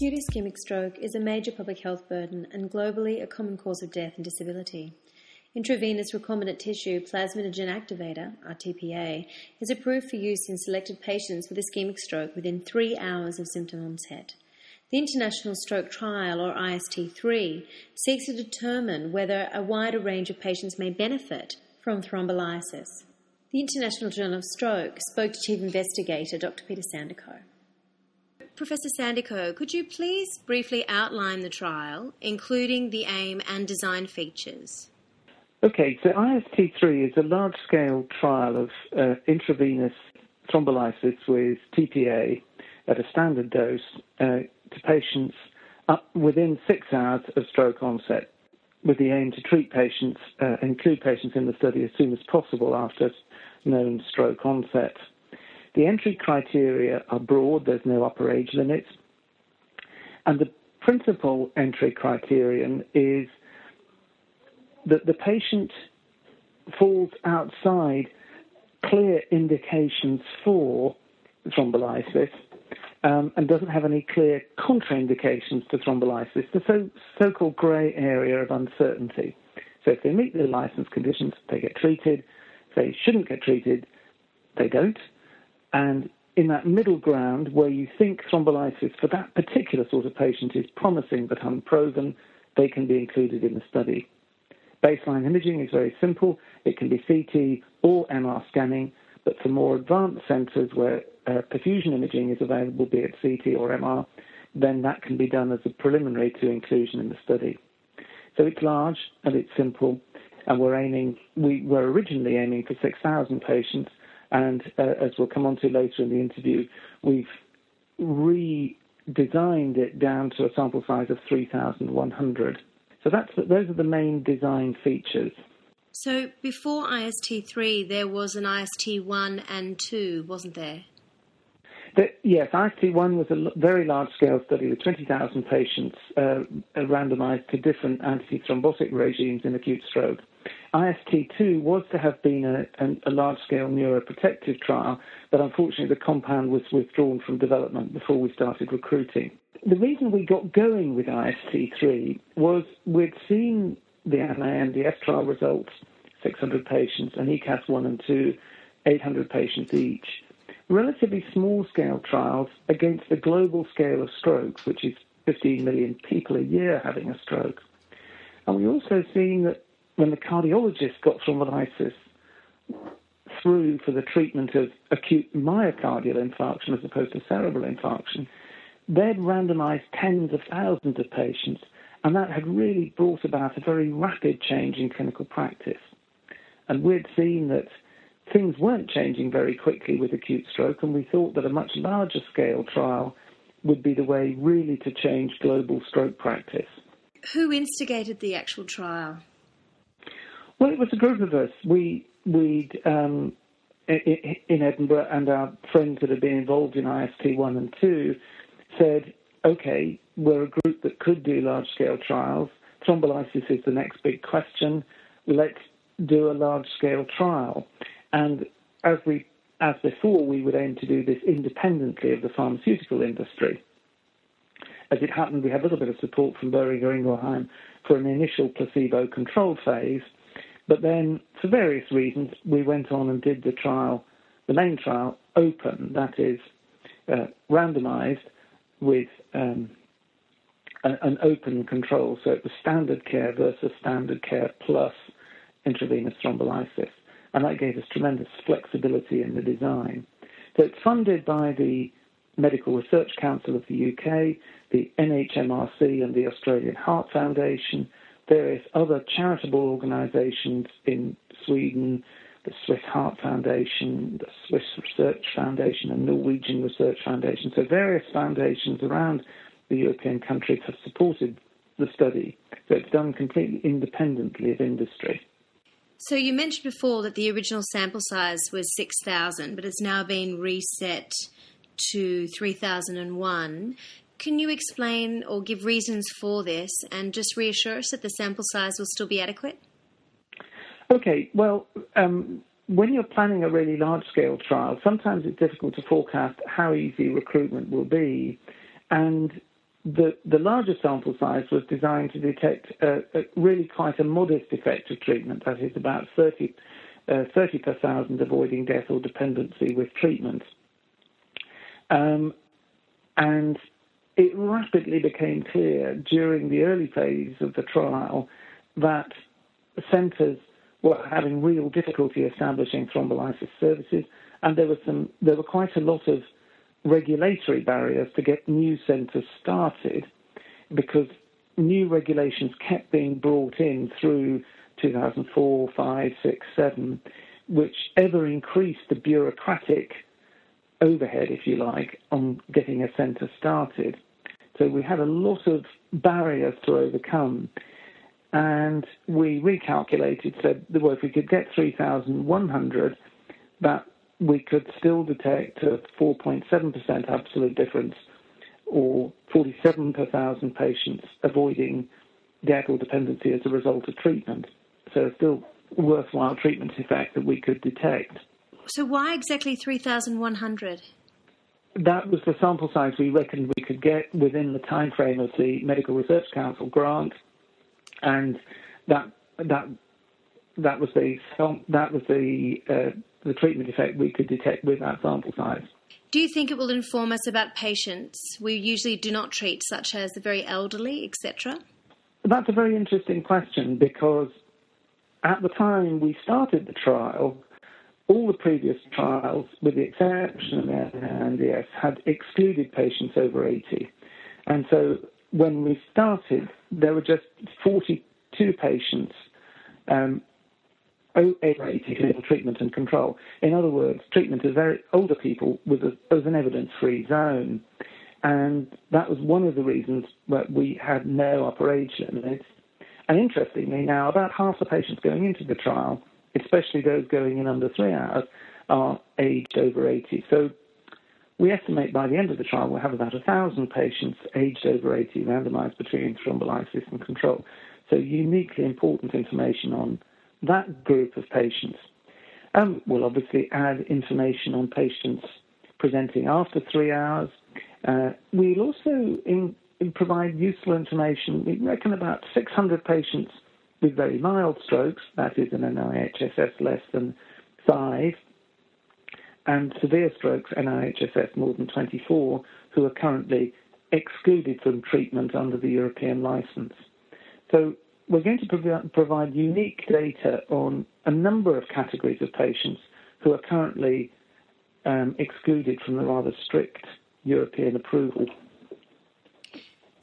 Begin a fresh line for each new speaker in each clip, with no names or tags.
Acute ischemic stroke is a major public health burden and globally a common cause of death and disability. Intravenous recombinant tissue plasminogen activator, RTPA, is approved for use in selected patients with ischemic stroke within three hours of symptom onset. The International Stroke Trial, or IST3, seeks to determine whether a wider range of patients may benefit from thrombolysis. The International Journal of Stroke spoke to Chief Investigator Dr. Peter Sandercock. Professor Sandercock, could you please briefly outline the trial, including the aim and design features?
Okay, so IST3 is a large scale trial of uh, intravenous thrombolysis with TPA at a standard dose uh, to patients within six hours of stroke onset, with the aim to treat patients, uh, include patients in the study as soon as possible after known stroke onset. The entry criteria are broad, there's no upper age limits. And the principal entry criterion is that the patient falls outside clear indications for thrombolysis um, and doesn't have any clear contraindications to thrombolysis, the so, so-called grey area of uncertainty. So if they meet the license conditions, they get treated. If they shouldn't get treated, they don't. And in that middle ground where you think thrombolysis for that particular sort of patient is promising but unproven, they can be included in the study. Baseline imaging is very simple. It can be CT or MR scanning, but for more advanced centres where uh, perfusion imaging is available, be it CT or MR, then that can be done as a preliminary to inclusion in the study. So it's large and it's simple, and we're aiming, we were originally aiming for 6,000 patients, and uh, as we'll come on to later in the interview, we've redesigned it down to a sample size of 3,100. So that's those are the main design features.
So before IST3, there was an IST1 and 2, wasn't there?
The, yes, IST1 was a very large scale study with 20,000 patients uh, randomized to different antithrombotic regimes in acute stroke. IST2 was to have been a, a, a large scale neuroprotective trial, but unfortunately the compound was withdrawn from development before we started recruiting. The reason we got going with IST3 was we'd seen the NINDS trial results 600 patients, and ECASS 1 and 2, 800 patients each relatively small scale trials against the global scale of strokes, which is 15 million people a year having a stroke. And we also seen that when the cardiologists got thrombolysis through for the treatment of acute myocardial infarction as opposed to cerebral infarction, they'd randomized tens of thousands of patients, and that had really brought about a very rapid change in clinical practice. And we'd seen that things weren't changing very quickly with acute stroke, and we thought that a much larger scale trial would be the way really to change global stroke practice.
Who instigated the actual trial?
Well, it was a group of us. We we um, in Edinburgh and our friends that had been involved in IST one and two said, okay, we're a group that could do large scale trials. Thrombolysis is the next big question. Let's do a large scale trial. And as we as before, we would aim to do this independently of the pharmaceutical industry. As it happened, we had a little bit of support from Boehringer Ingelheim for an initial placebo-controlled phase, but then, for various reasons, we went on and did the trial, the main trial, open, that is, uh, randomized with um, a, an open control. So it was standard care versus standard care plus intravenous thrombolysis and that gave us tremendous flexibility in the design. So it's funded by the Medical Research Council of the UK, the NHMRC and the Australian Heart Foundation, various other charitable organisations in Sweden, the Swiss Heart Foundation, the Swiss Research Foundation, and Norwegian Research Foundation. So various foundations around the European countries have supported the study. So it's done completely independently of industry.
So you mentioned before that the original sample size was 6,000, but it's now been reset to 3,001. Can you explain or give reasons for this and just reassure us that the sample size will still be adequate?
Okay, well, um, when you're planning a really large scale trial, sometimes it's difficult to forecast how easy recruitment will be. And the, the larger sample size was designed to detect really quite a modest effect of treatment, that is about 30, uh, 30 per thousand avoiding death or dependency with treatment. Um, and it rapidly became clear during the early phase of the trial that centres were having real difficulty establishing thrombolysis services, and there was some there were quite a lot of regulatory barriers to get new centres started because new regulations kept being brought in through 2004, 5, 6, 7, which ever increased the bureaucratic overhead, if you like, on getting a centre started. So we had a lot of barriers to overcome. And we recalculated, said, well, if we could get 3,100, that we could still detect a 4.7% absolute difference or 47 per thousand patients avoiding death or dependency as a result of treatment. So still worthwhile treatment effect that we could detect.
So why exactly 3,100?
That was the sample size we reckoned we could get within the time frame of the Medical Research Council grant, and that that that was the that was the uh, the treatment effect we could detect with that sample size.
Do you think it will inform us about patients we usually do not treat, such as the very elderly, etc.?
That's a very interesting question because at the time we started the trial, all the previous trials, with the exception of NDS, had excluded patients over 80. And so when we started, there were just 42 patients um, treatment and control. In other words, treatment of very older people was, a, was an evidence-free zone. And that was one of the reasons that we had no upper age limits. And interestingly, now about half the patients going into the trial, especially those going in under three hours, are aged over 80. So we estimate by the end of the trial we'll have about 1,000 patients aged over 80 randomized between thrombolysis and control. So uniquely important information on that group of patients. Um, we'll obviously add information on patients presenting after three hours. Uh, we'll also in, in provide useful information. We reckon about 600 patients with very mild strokes, that is an NIHSS less than 5, and severe strokes, NIHSS more than 24, who are currently excluded from treatment under the European license. So we're going to prov- provide unique data on a number of categories of patients who are currently um, excluded from the rather strict European approval.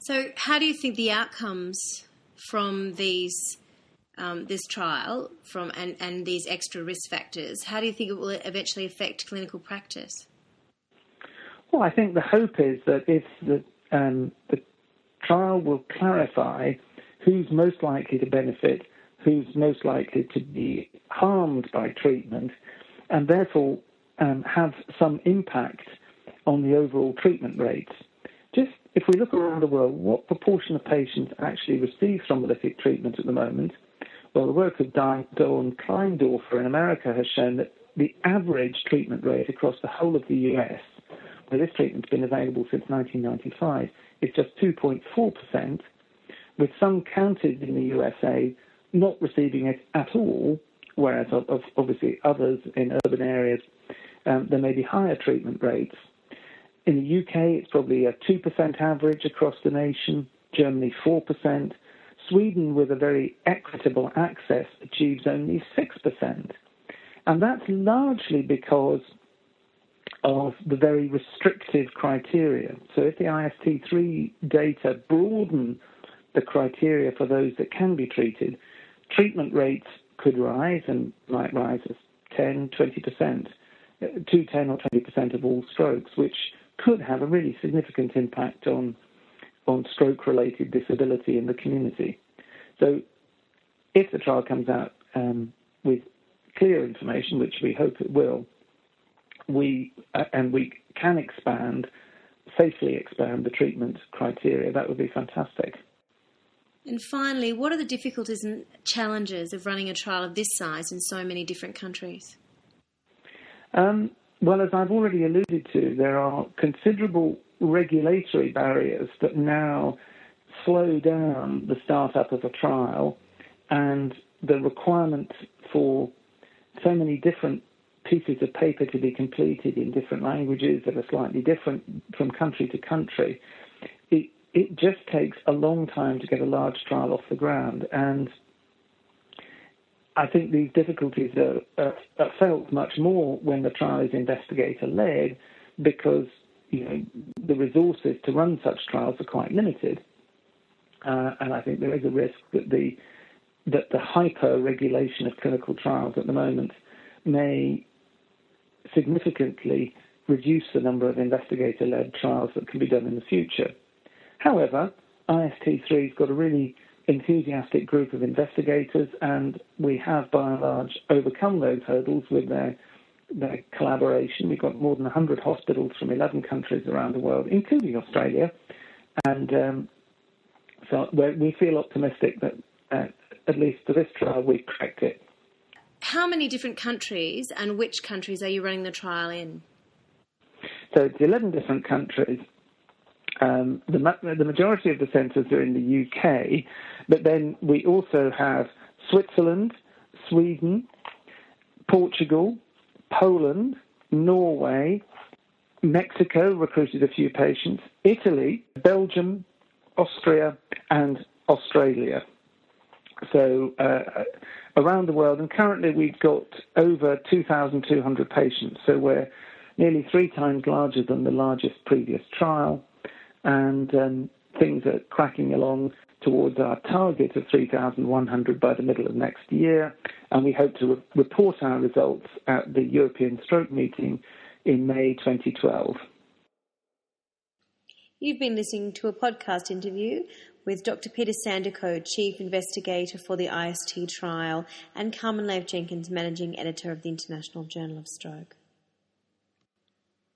So, how do you think the outcomes from these um, this trial from and, and these extra risk factors, how do you think it will eventually affect clinical practice?
Well, I think the hope is that if the um, the trial will clarify who's most likely to benefit, who's most likely to be harmed by treatment, and therefore um, have some impact on the overall treatment rates. Just if we look around the world, what proportion of patients actually receive thrombolytic treatment at the moment? Well, the work of Dawn Kleindorfer in America has shown that the average treatment rate across the whole of the US, where this treatment's been available since 1995, is just 2.4%, with some counties in the USA not receiving it at all, whereas obviously others in urban areas um, there may be higher treatment rates. In the UK, it's probably a 2% average across the nation, Germany 4%. Sweden, with a very equitable access, achieves only 6%. And that's largely because of the very restrictive criteria. So if the IST3 data broaden the criteria for those that can be treated, treatment rates could rise and might rise as 10, 20%, uh, to 10 or 20% of all strokes, which could have a really significant impact on on stroke-related disability in the community. So, if the trial comes out um, with clear information, which we hope it will, we uh, and we can expand, safely expand the treatment criteria. That would be fantastic.
And finally, what are the difficulties and challenges of running a trial of this size in so many different countries?
Um, well, as I've already alluded to, there are considerable regulatory barriers that now slow down the startup of a trial and the requirement for so many different pieces of paper to be completed in different languages that are slightly different from country to country, it, it just takes a long time to get a large trial off the ground. And I think these difficulties are, are, are felt much more when the trial is investigator led because you know the resources to run such trials are quite limited. Uh, and I think there is a risk that the that the hyper regulation of clinical trials at the moment may significantly reduce the number of investigator led trials that can be done in the future. However, IST3 has got a really enthusiastic group of investigators, and we have by and large overcome those hurdles with their, their collaboration. We've got more than 100 hospitals from 11 countries around the world, including Australia, and um, so we feel optimistic that uh, at least for this trial we've cracked it.
How many different countries and which countries are you running the trial in?
So it's 11 different countries. Um, the, the majority of the centres are in the UK, but then we also have Switzerland, Sweden, Portugal, Poland, Norway, Mexico recruited a few patients, Italy, Belgium, Austria, and Australia. So uh, around the world, and currently we've got over 2,200 patients. So we're nearly three times larger than the largest previous trial, and um, things are cracking along towards our target of 3,100 by the middle of next year, and we hope to re- report our results at the European Stroke Meeting in May 2012.
You've been listening to a podcast interview with Dr. Peter Sandercock, Chief Investigator for the IST trial, and Carmen Lahiff-Jenkins, Managing Editor of the International Journal of Stroke.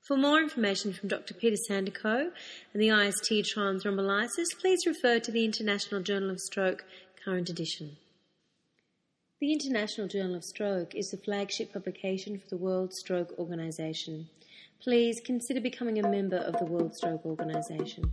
For more information from Dr. Peter Sandercock and the IST thrombolysis, please refer to the International Journal of Stroke current edition. The International Journal of Stroke is the flagship publication for the World Stroke Organization please consider becoming a member of the World Stroke Organization.